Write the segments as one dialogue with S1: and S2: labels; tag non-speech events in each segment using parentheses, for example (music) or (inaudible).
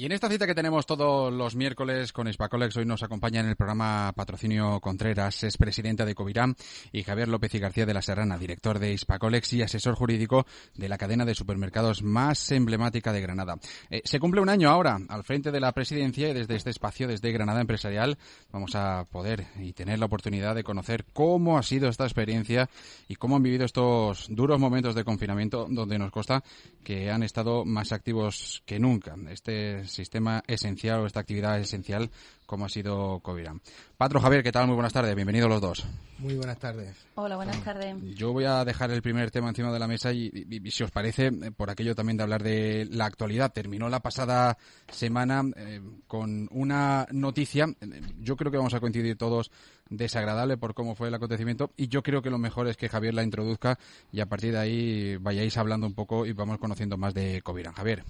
S1: Y en esta cita que tenemos todos los miércoles con Hispacolex, hoy nos acompaña en el programa Patrocinio Contreras, es presidenta de Covirán, y Javier López y García de la Serrana, director de Hispacolex y asesor jurídico de la cadena de supermercados más emblemática de Granada. Eh, se cumple un año ahora al frente de la presidencia y desde este espacio, desde Granada Empresarial, vamos a poder y tener la oportunidad de conocer cómo ha sido esta experiencia y cómo han vivido estos duros momentos de confinamiento donde nos consta que han estado más activos que nunca. Este sistema esencial o esta actividad esencial como ha sido Covirán. Patro Javier, ¿qué tal? Muy buenas tardes, bienvenidos los dos.
S2: Muy buenas tardes.
S3: Hola, buenas tardes.
S1: Yo voy a dejar el primer tema encima de la mesa y, si os parece, por aquello también de hablar de la actualidad. Terminó la pasada semana eh, con una noticia, eh, yo creo que vamos a coincidir todos, desagradable por cómo fue el acontecimiento y yo creo que lo mejor es que Javier la introduzca y a partir de ahí vayáis hablando un poco y vamos conociendo más de Covirán. Javier.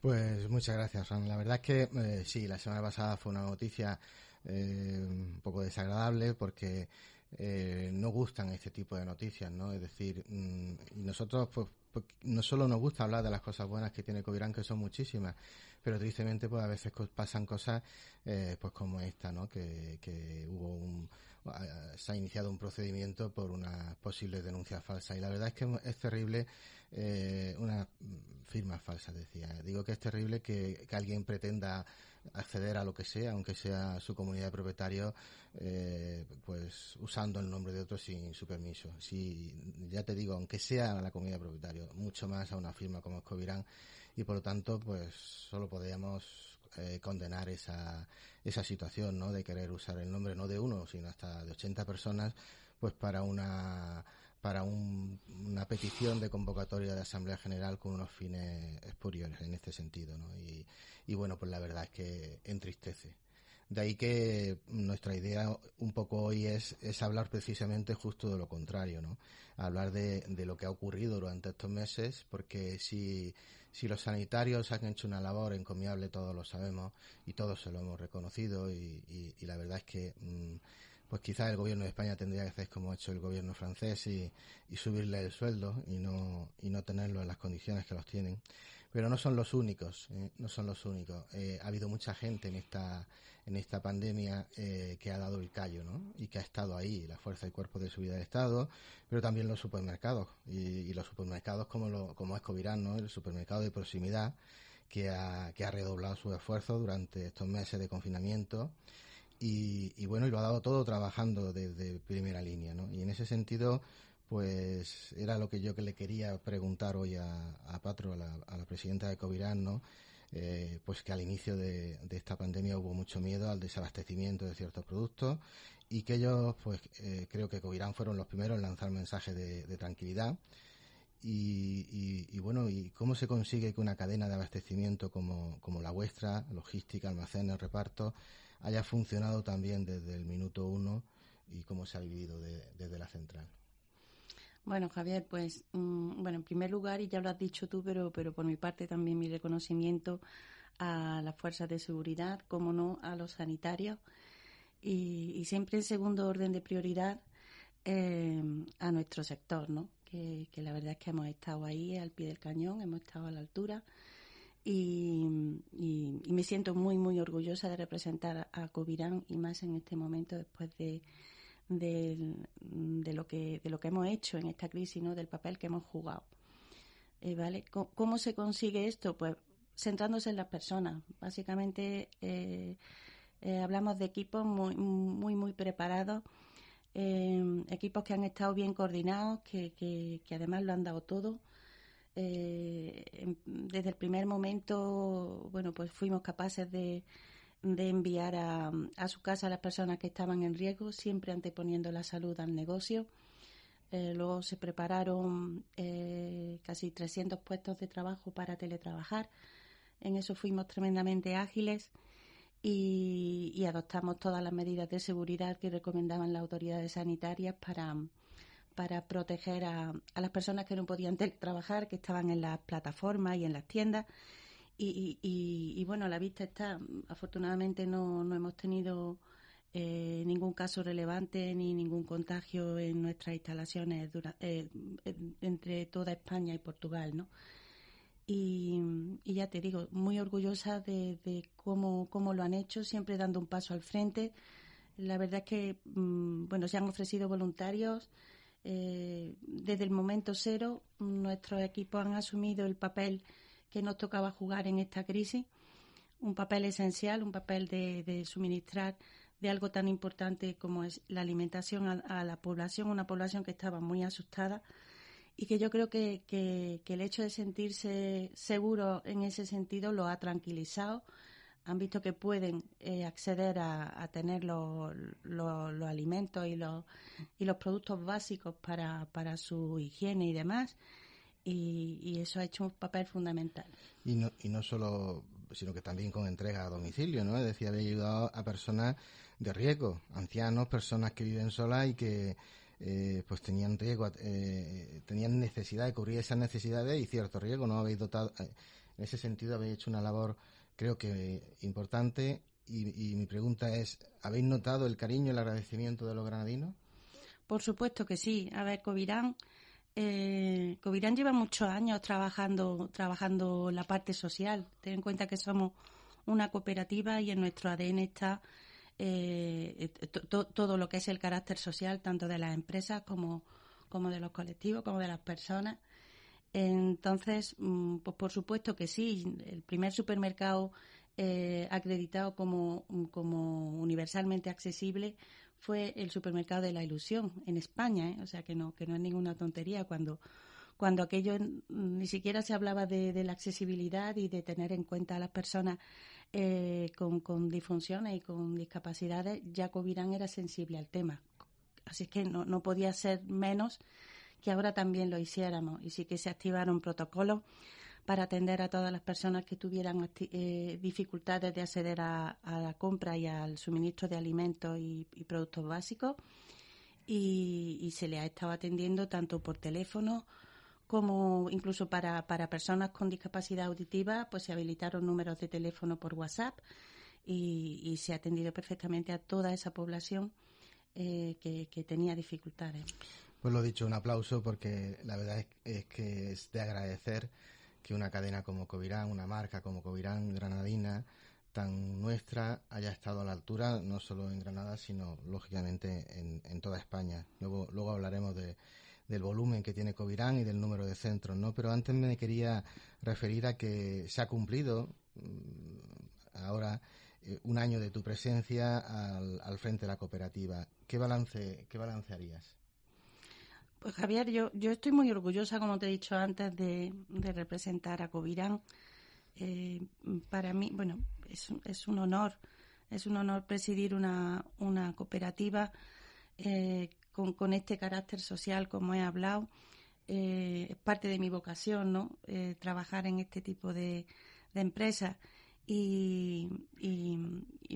S2: Pues muchas gracias, La verdad es que eh, sí, la semana pasada fue una noticia eh, un poco desagradable porque eh, no gustan este tipo de noticias, ¿no? Es decir, mm, nosotros pues, pues, no solo nos gusta hablar de las cosas buenas que tiene Covirán, que son muchísimas, pero tristemente pues a veces pasan cosas pues como esta, ¿no? Que, que hubo un se ha iniciado un procedimiento por una posible denuncia falsa y la verdad es que es terrible eh, una firma falsa, decía. Digo que es terrible que, alguien pretenda acceder a lo que sea, aunque sea su comunidad de propietarios, eh, pues usando el nombre de otro sin su permiso. Si, ya te digo, aunque sea la comunidad de propietarios, mucho más a una firma como Escovirán, y por lo tanto, pues solo podríamos eh, condenar esa, esa situación, ¿no? De querer usar el nombre no de uno, sino hasta de 80 personas, pues para una para una petición de convocatoria de Asamblea General con unos fines espuriosos en este sentido. ¿no? Y, bueno, pues la verdad es que entristece. De ahí que nuestra idea un poco hoy es, es hablar precisamente justo de lo contrario, ¿no? Hablar de, de lo que ha ocurrido durante estos meses, porque si, si los sanitarios han hecho una labor encomiable, todos lo sabemos y todos se lo hemos reconocido y, y, la verdad es que mm, pues quizás el gobierno de España tendría que hacer como ha hecho el gobierno francés y, subirle el sueldo y no, y no tenerlo en las condiciones que los tienen. Pero no son los únicos, ¿eh? no son los únicos. Eh, ha habido mucha gente en esta, en esta pandemia eh, que ha dado el callo, ¿no? Y que ha estado ahí, la fuerza y cuerpo de seguridad del Estado, pero también los supermercados. Y, los supermercados como, lo, como Escovirán, ¿no? El supermercado de proximidad que ha, que ha redoblado su esfuerzo durante estos meses de confinamiento y, bueno, y lo ha dado todo trabajando desde primera línea, ¿no? Y en ese sentido, pues era lo que yo que le quería preguntar hoy a, Patro, a la, presidenta de Covirán, ¿no? Eh, pues que al inicio de, esta pandemia hubo mucho miedo al desabastecimiento de ciertos productos y que ellos, pues eh, creo que Covirán fueron los primeros en lanzar mensajes de, tranquilidad. Y, bueno, ¿y cómo se consigue que una cadena de abastecimiento como, como la vuestra, logística, almacenes, reparto, haya funcionado también desde el minuto uno y cómo se ha vivido desde la central.
S3: Bueno, Javier, pues, mm, bueno, en primer lugar, y ya lo has dicho tú, pero, pero por mi parte también mi reconocimiento a las fuerzas de seguridad, como no, a los sanitarios, y, siempre en segundo orden de prioridad eh, a nuestro sector, ¿no? Que, que la verdad es que hemos estado ahí al pie del cañón, hemos estado a la altura y, me siento muy, muy orgullosa de representar a Covirán y más en este momento después de, de, lo, que, de lo que hemos hecho en esta crisis, ¿no? del papel que hemos jugado. Eh, ¿vale? ¿Cómo, se consigue esto? Pues centrándose en las personas. Básicamente eh, eh, hablamos de equipos muy, muy, muy preparados, equipos que han estado bien coordinados, que, que, que además lo han dado todo desde el primer momento, bueno, pues fuimos capaces de, enviar a, su casa a las personas que estaban en riesgo, siempre anteponiendo la salud al negocio. Eh, luego se prepararon eh, casi 300 puestos de trabajo para teletrabajar. En eso fuimos tremendamente ágiles y adoptamos todas las medidas de seguridad que recomendaban las autoridades sanitarias para, para proteger a, las personas que no podían (laughs) trabajar, que estaban en las plataformas y en las tiendas. Y, bueno, a la vista está, afortunadamente no, no hemos tenido eh, ningún caso relevante ni ningún contagio en nuestras instalaciones eh, entre toda España y Portugal, ¿no? Y, ya te digo, muy orgullosa de, cómo, cómo, lo han hecho, siempre dando un paso al frente. La verdad es que, mm, bueno, se han ofrecido voluntarios. Eh, desde el momento cero, nuestros equipos han asumido el papel que nos tocaba jugar en esta crisis, un papel esencial, un papel de, suministrar de algo tan importante como es la alimentación a la población, una población que estaba muy asustada y que yo creo que, que, el hecho de sentirse seguro en ese sentido lo ha tranquilizado. Han visto que pueden eh, acceder a, tener los, alimentos y los, y los productos básicos para, para su higiene y demás. Y, eso ha hecho un papel fundamental.
S2: Y no, y no solo, sino que también con entrega a domicilio, ¿no? Es decir, había ayudado a personas de riesgo, ancianos, personas que viven solas y que eh, pues tenían riesgo, eh, tenían necesidad de cubrir esas necesidades y cierto riesgo. No habéis dotado, eh, en ese sentido habéis hecho una labor, creo que importante. Y, mi pregunta es, ¿habéis notado el cariño, el agradecimiento de los granadinos?
S3: Por supuesto que sí. A ver, Covirán, eh, Covirán lleva muchos años trabajando, trabajando la parte social. Ten en cuenta que somos una cooperativa y en nuestro ADN está eh, todo lo que es el carácter social, tanto de las empresas como, como de los colectivos, como de las personas. Entonces, mm, pues por supuesto que sí, el primer supermercado eh, acreditado como, como universalmente accesible fue el supermercado de la ilusión en España, ¿eh? o sea que no, que no es ninguna tontería cuando cuando aquello ni siquiera se hablaba de, la accesibilidad y de tener en cuenta a las personas eh, con, con, disfunciones y con discapacidades, ya Covirán era sensible al tema. Así que no, no podía ser menos que ahora también lo hiciéramos. Y sí que se activaron protocolos para atender a todas las personas que tuvieran eh, dificultades de acceder a, la compra y al suministro de alimentos y, productos básicos. Y, se le ha estado atendiendo tanto por teléfono como incluso para, para personas con discapacidad auditiva, pues se habilitaron números de teléfono por WhatsApp y, se ha atendido perfectamente a toda esa población eh, que, tenía dificultades.
S2: Pues lo dicho, un aplauso porque la verdad es, que es de agradecer que una cadena como Covirán, una marca como Covirán Granadina, tan nuestra, haya estado a la altura, no solo en Granada, sino lógicamente en, en toda España. Luego, luego hablaremos de, del volumen que tiene Covirán y del número de centros, ¿no? Pero antes me quería referir a que se ha cumplido mm, ahora eh, un año de tu presencia al, frente de la cooperativa. ¿Qué balance, qué balance harías?
S3: Pues Javier, yo, yo estoy muy orgullosa, como te he dicho antes, de, representar a Covirán. Eh, para mí, bueno, es, es un honor, es un honor presidir una, una cooperativa eh, con, este carácter social como he hablado. Eh, es parte de mi vocación, ¿no? Trabajar en este tipo de, empresas. Y,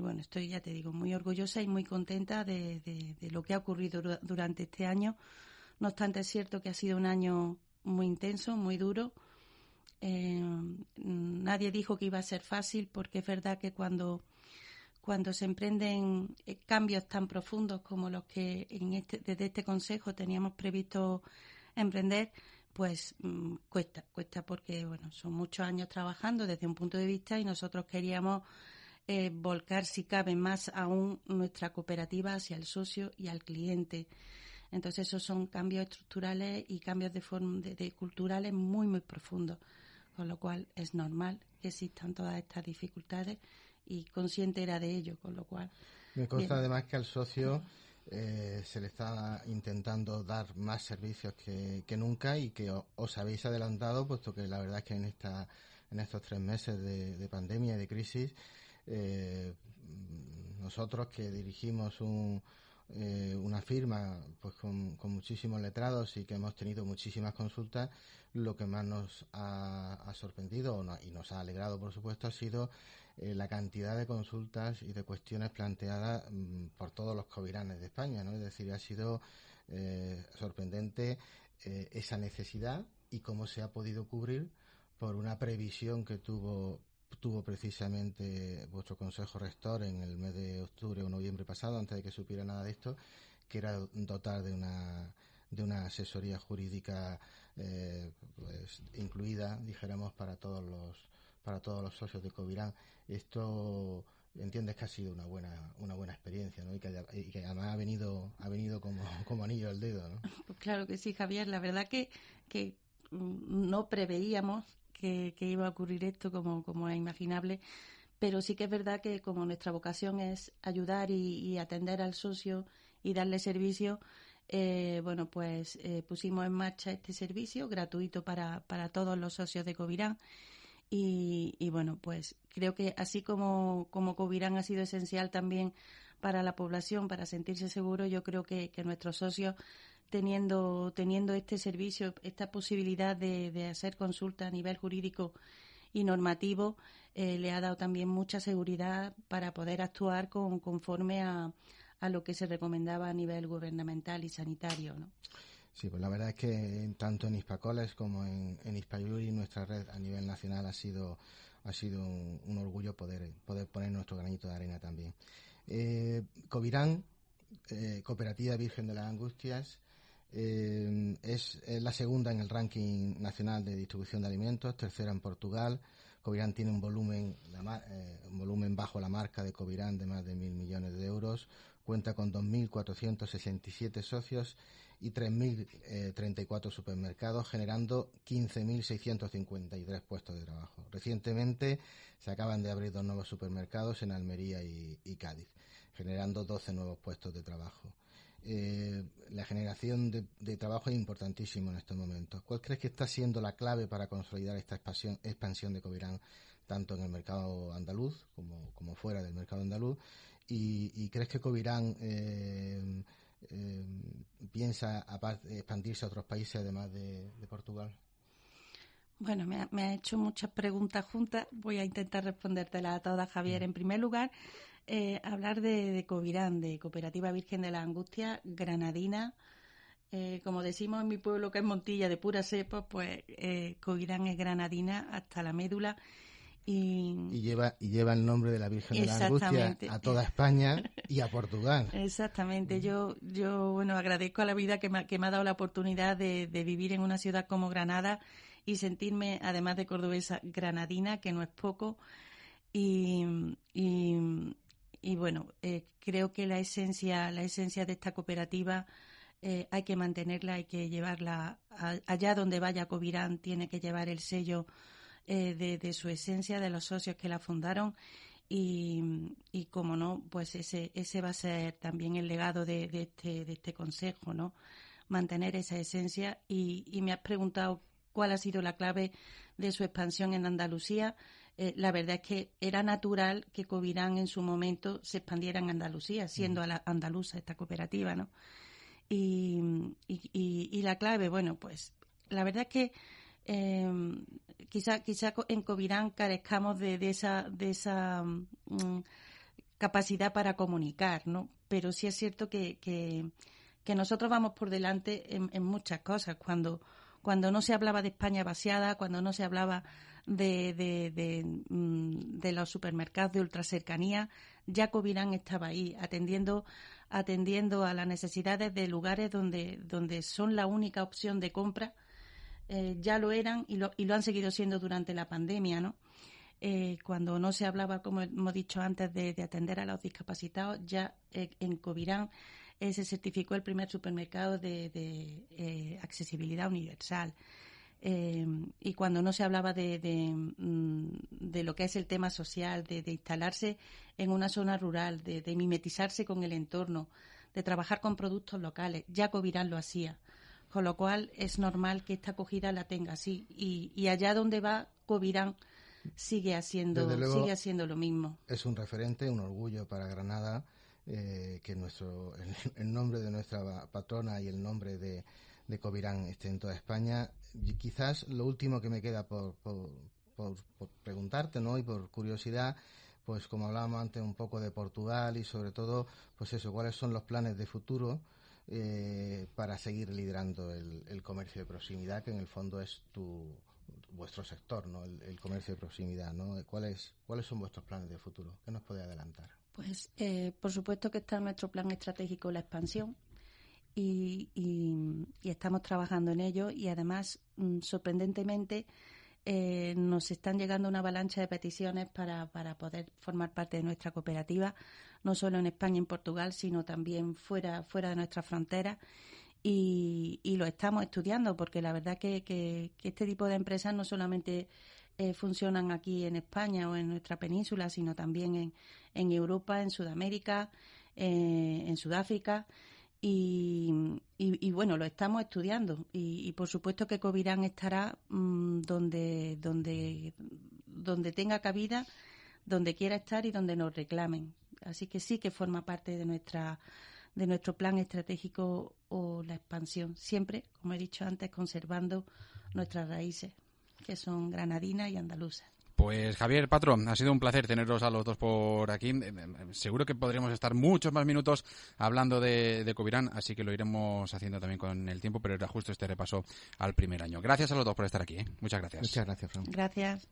S3: bueno, estoy, ya te digo, muy orgullosa y muy contenta de, lo que ha ocurrido durante este año. No obstante, es cierto que ha sido un año muy intenso, muy duro. Eh, nadie dijo que iba a ser fácil porque es verdad que cuando cuando se emprenden eh, cambios tan profundos como los que en este, desde este Consejo teníamos previsto emprender, pues mm, cuesta, cuesta porque bueno, son muchos años trabajando desde un punto de vista y nosotros queríamos eh, volcar, si cabe, más aún nuestra cooperativa hacia el socio y al cliente. Entonces esos son cambios estructurales y cambios de, forma, de culturales muy, muy profundos, con lo cual es normal que existan todas estas dificultades y consciente era de ello, con lo cual.
S2: Me consta además que al socio eh, se le está intentando dar más servicios que, nunca y que os habéis adelantado, puesto que la verdad es que en esta en estos tres meses de, pandemia y de crisis, eh, nosotros que dirigimos un, eh, una firma pues con, muchísimos letrados y que hemos tenido muchísimas consultas, lo que más nos ha, sorprendido y nos ha alegrado, por supuesto, ha sido eh, la cantidad de consultas y de cuestiones planteadas mm, por todos los coviranes de España, ¿no? Es decir, ha sido eh, sorprendente eh, esa necesidad y cómo se ha podido cubrir por una previsión que tuvo tuvo precisamente vuestro consejo rector en el mes de octubre o noviembre pasado, antes de que supiera nada de esto, que era dotar de una de una asesoría jurídica eh, pues, incluida, dijéramos, para todos los para todos los socios de Covirán. Esto entiendes que ha sido una buena una buena experiencia ¿no? y, que, además ha venido ha venido como, (laughs) como anillo al dedo ¿no?
S3: Pues claro que sí Javier la verdad que, que no preveíamos que, iba a ocurrir esto como, como es imaginable pero sí que es verdad que como nuestra vocación es ayudar y, atender al socio y darle servicio eh, bueno pues eh, pusimos en marcha este servicio gratuito para, para todos los socios de Covirán. Y, bueno, pues creo que así como, como Covirán ha sido esencial también para la población, para sentirse seguro, yo creo que, nuestros socios, teniendo, teniendo este servicio, esta posibilidad de, hacer consulta a nivel jurídico y normativo, eh, le ha dado también mucha seguridad para poder actuar con, conforme a, a lo que se recomendaba a nivel gubernamental y sanitario. ¿no?
S2: Sí, pues la verdad es que tanto en Hispacoles como en, en Hispayuri nuestra red a nivel nacional ha sido ha sido un, orgullo poder poder poner nuestro granito de arena también. Eh, Covirán, eh, Cooperativa Virgen de las Angustias, eh, es, la segunda en el ranking nacional de distribución de alimentos, tercera en Portugal. Covirán tiene un volumen, un volumen bajo la marca de Covirán de más de mil millones de euros. Cuenta con 2.467 socios y 3.034 supermercados, generando 15.653 puestos de trabajo. Recientemente se acaban de abrir dos nuevos supermercados en Almería y, Cádiz, generando 12 nuevos puestos de trabajo. Eh, la generación de, trabajo es importantísimo en estos momentos. ¿Cuál crees que está siendo la clave para consolidar esta expansión, expansión de Covirán, tanto en el mercado andaluz como, fuera del mercado andaluz? ¿Y, crees que Covirán eh, eh, piensa expandirse a otros países además de, Portugal?
S3: Bueno, me ha, hecho muchas preguntas juntas. Voy a intentar respondértelas a todas, Javier. En primer lugar, eh, hablar de, de, Covirán, de Cooperativa Virgen de la Angustia, granadina. Eh, como decimos en mi pueblo, que es Montilla de pura cepa, pues eh, Covirán es granadina hasta la médula y,
S2: lleva y lleva el nombre de la Virgen de la Angustia a toda España y a Portugal. (laughs)
S3: Exactamente. Yo yo bueno agradezco a la vida que me, que me ha dado la oportunidad de, vivir en una ciudad como Granada y sentirme además de cordobesa granadina que no es poco y, y, bueno eh, creo que la esencia la esencia de esta cooperativa eh, hay que mantenerla hay que llevarla allá donde vaya Covirán tiene que llevar el sello eh, de, su esencia, de los socios que la fundaron y, y como no, pues ese, ese va a ser también el legado de, este, de este consejo, ¿no? Mantener esa esencia y, me has preguntado cuál ha sido la clave de su expansión en Andalucía. Eh, la verdad es que era natural que Covirán en su momento se expandiera en Andalucía, siendo la andaluza esta cooperativa, ¿no? Y, y, y, la clave, bueno, pues la verdad es que eh, quizá, quizá en Covirán carezcamos de, esa, de esa mm, capacidad para comunicar, ¿no? Pero sí es cierto que, que, nosotros vamos por delante en, muchas cosas. Cuando, cuando no se hablaba de España vaciada, cuando no se hablaba de, de, de, mm, de los supermercados de ultracercanía, ya Covirán estaba ahí, atendiendo, atendiendo a las necesidades de lugares donde, donde son la única opción de compra eh, ya lo eran y lo, y lo han seguido siendo durante la pandemia, ¿no? Eh, cuando no se hablaba, como hemos dicho antes, de, atender a los discapacitados, ya eh, en Covirán se certificó el primer supermercado de, accesibilidad universal. y cuando no se hablaba de, mm, de, lo que es el tema social, de, instalarse en una zona rural, de, mimetizarse con el entorno, de trabajar con productos locales, ya Covirán lo hacía. Con lo cual es normal que esta acogida la tenga así. Y, allá donde va, Covirán sigue haciendo, sigue haciendo lo mismo.
S2: Es un referente, un orgullo para Granada. Eh, que nuestro (laughs) el, nombre de nuestra patrona y el nombre de, de Covirán esté en toda España. Y quizás lo último que me queda por, por, preguntarte, ¿no? Y por curiosidad, pues como hablábamos antes un poco de Portugal y sobre todo, pues eso, cuáles son los planes de futuro eh, para seguir liderando el, comercio de proximidad, que en el fondo es tu, vuestro sector, ¿no? El, comercio de proximidad, ¿no? ¿Cuáles, ¿Cuáles son vuestros planes de futuro? ¿Qué nos puede adelantar?
S3: Pues, eh, por supuesto que está nuestro plan estratégico la expansión y, estamos trabajando en ello y además, mm, sorprendentemente, eh, nos están llegando una avalancha de peticiones para, para poder formar parte de nuestra cooperativa, no solo en España y en Portugal, sino también fuera, fuera de nuestras fronteras. Y, lo estamos estudiando porque la verdad que, que, este tipo de empresas no solamente eh, funcionan aquí en España o en nuestra península, sino también en, en Europa, en Sudamérica, eh, en Sudáfrica. Y, bueno, lo estamos estudiando y, por supuesto que Covirán estará mm, donde, donde, donde tenga cabida, donde quiera estar y donde nos reclamen. Así que sí que forma parte de nuestra de nuestro plan estratégico o la expansión, siempre, como he dicho antes, conservando nuestras raíces, que son granadinas y andaluzas.
S1: Pues Javier Patrón, ha sido un placer teneros a los dos por aquí. Eh, eh, seguro que podremos estar muchos más minutos hablando de, de Covirán, así que lo iremos haciendo también con el tiempo, pero era justo este repaso al primer año. Gracias a los dos por estar aquí. ¿eh? Muchas gracias.
S2: Muchas gracias,
S3: Gracias.